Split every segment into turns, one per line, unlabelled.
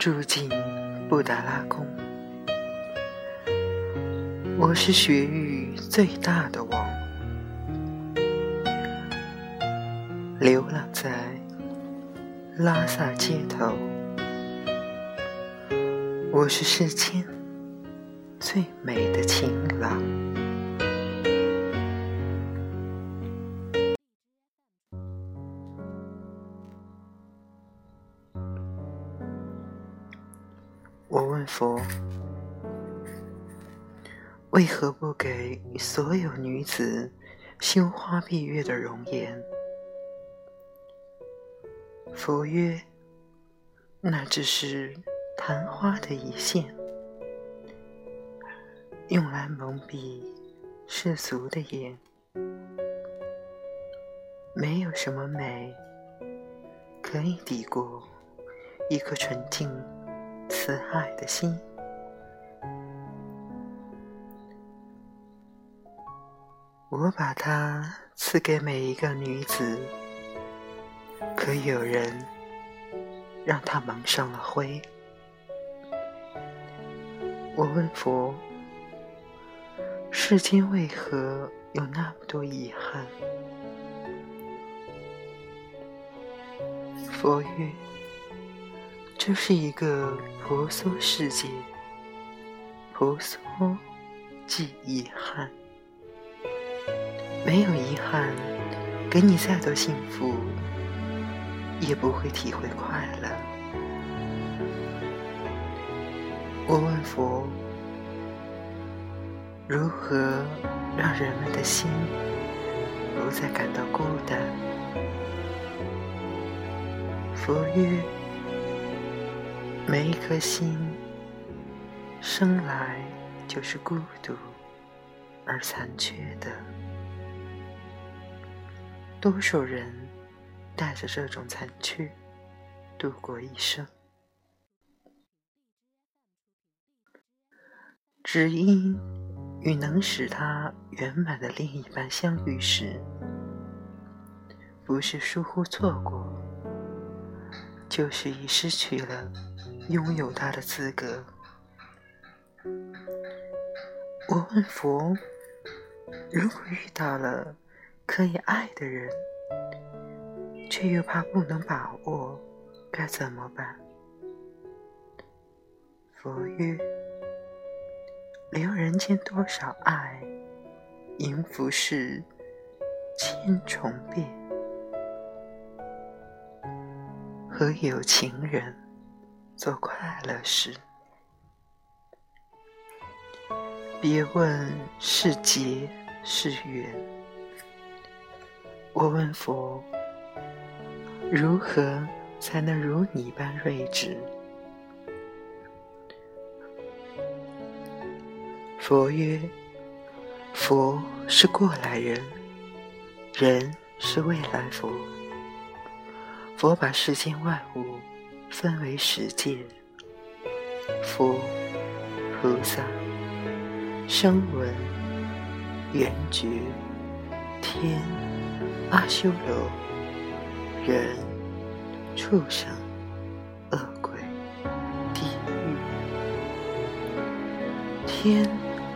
住进布达拉宫。我是雪域最大的王，流浪在拉萨街头。我是世间最美的情郎。问佛。为何不给所有女子羞花闭月的容颜？佛曰：“那只是昙花的一现，用来蒙蔽世俗的眼。没有什么美可以抵过一颗纯净慈爱的心。”我把它赐给每一个女子，可有人让它蒙上了灰。我问佛：世间为何有那么多遗憾？佛曰：这是一个婆娑世界，婆娑即遗憾。没有遗憾，给你再多幸福，也不会体会快乐。我问佛：如何让人们的心不再感到孤单？佛曰：每一颗心生来就是孤独而残缺的。多数人带着这种残缺度过一生，只因与能使他圆满的另一半相遇时，不是疏忽错过，就是已失去了拥有他的资格。我问佛：如果遇到了？可以爱的人，却又怕不能把握，该怎么办？佛曰：留人间多少爱，迎浮世千重变。和有情人做快乐事，别问是劫是缘。我问佛：如何才能如你般睿智？佛曰：佛是过来人，人是未来佛。佛把世间万物分为十界：佛、菩萨、声闻、缘觉、天。阿修罗、人、畜生、恶鬼、地狱、天、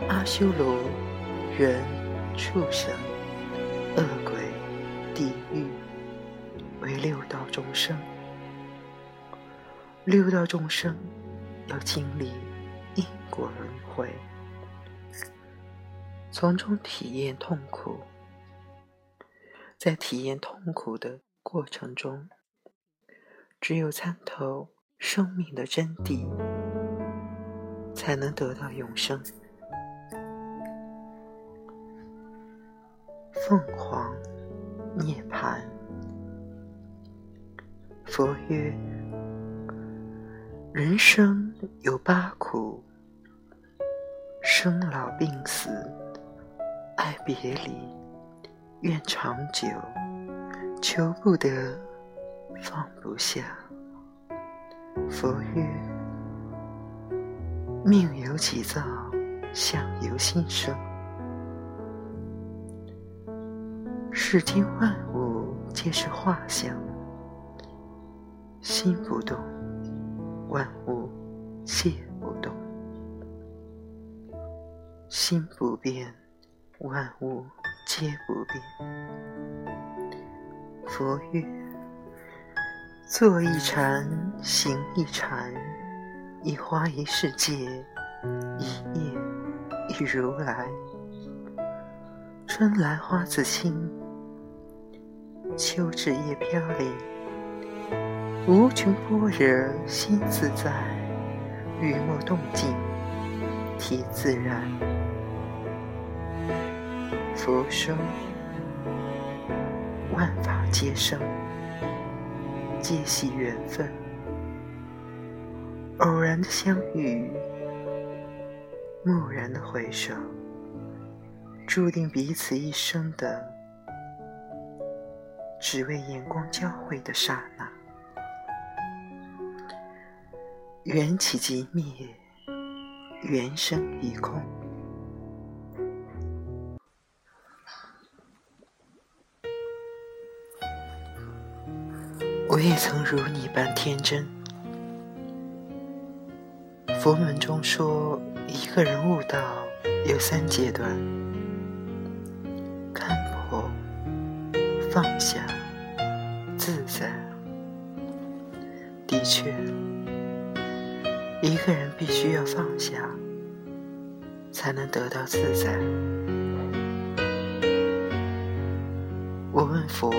阿修罗、人、畜生、恶鬼、地狱，为六道众生。六道众生要经历因果轮回，从中体验痛苦。在体验痛苦的过程中，只有参透生命的真谛，才能得到永生。凤凰涅槃，佛曰：人生有八苦，生老病死，爱别离。怨长久，求不得，放不下。佛曰：命由己造，相由心生。世间万物皆是画像，心不动，万物皆不动，心不变，万物皆不变。佛曰：坐一禅，行一禅，一花一世界，一叶一如来。春来花自青，秋至叶飘零。无穷般若心自在，雨墨动静体自然。佛说：万法皆生，皆系缘分。偶然的相遇，蓦然的回首，注定彼此一生的，只为眼光交汇的刹那。缘起即灭，缘生已空。我也曾如你般天真。佛门中说，一个人悟道有三阶段：看破、放下、自在。的确。一个人必须要放下，才能得到自在。我问佛：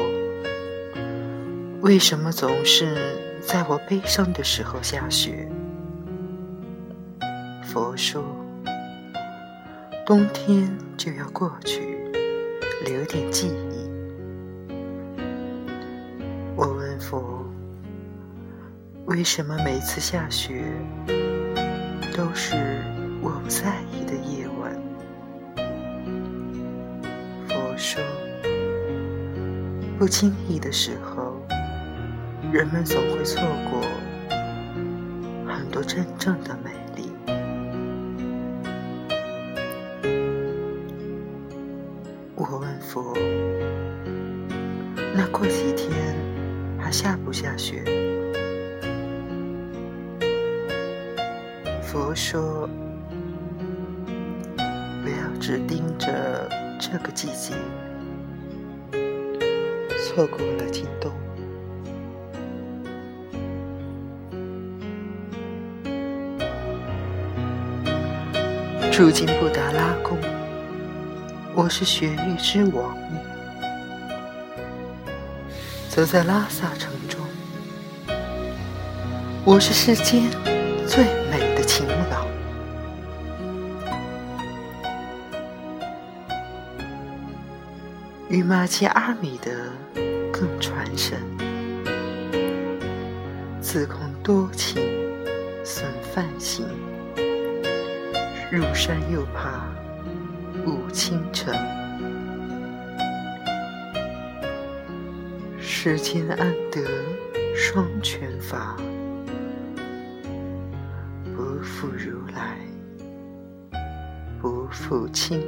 为什么总是在我悲伤的时候下雪？佛说：冬天就要过去，留点记忆。我问佛。为什么每次下雪都是我不在意的夜晚？佛说，不经意的时候，人们总会错过很多真正的美丽。我问佛，那过几天还下不下雪？佛说：“不要只盯着这个季节，错过了京东。住进布达拉宫，我是雪域之王；走在拉萨城中，我是世间最美。”的勤劳，与玛吉阿米德更传神。自恐多情损梵行，入山又怕误倾城。世间安得双全法？不如来，不负卿。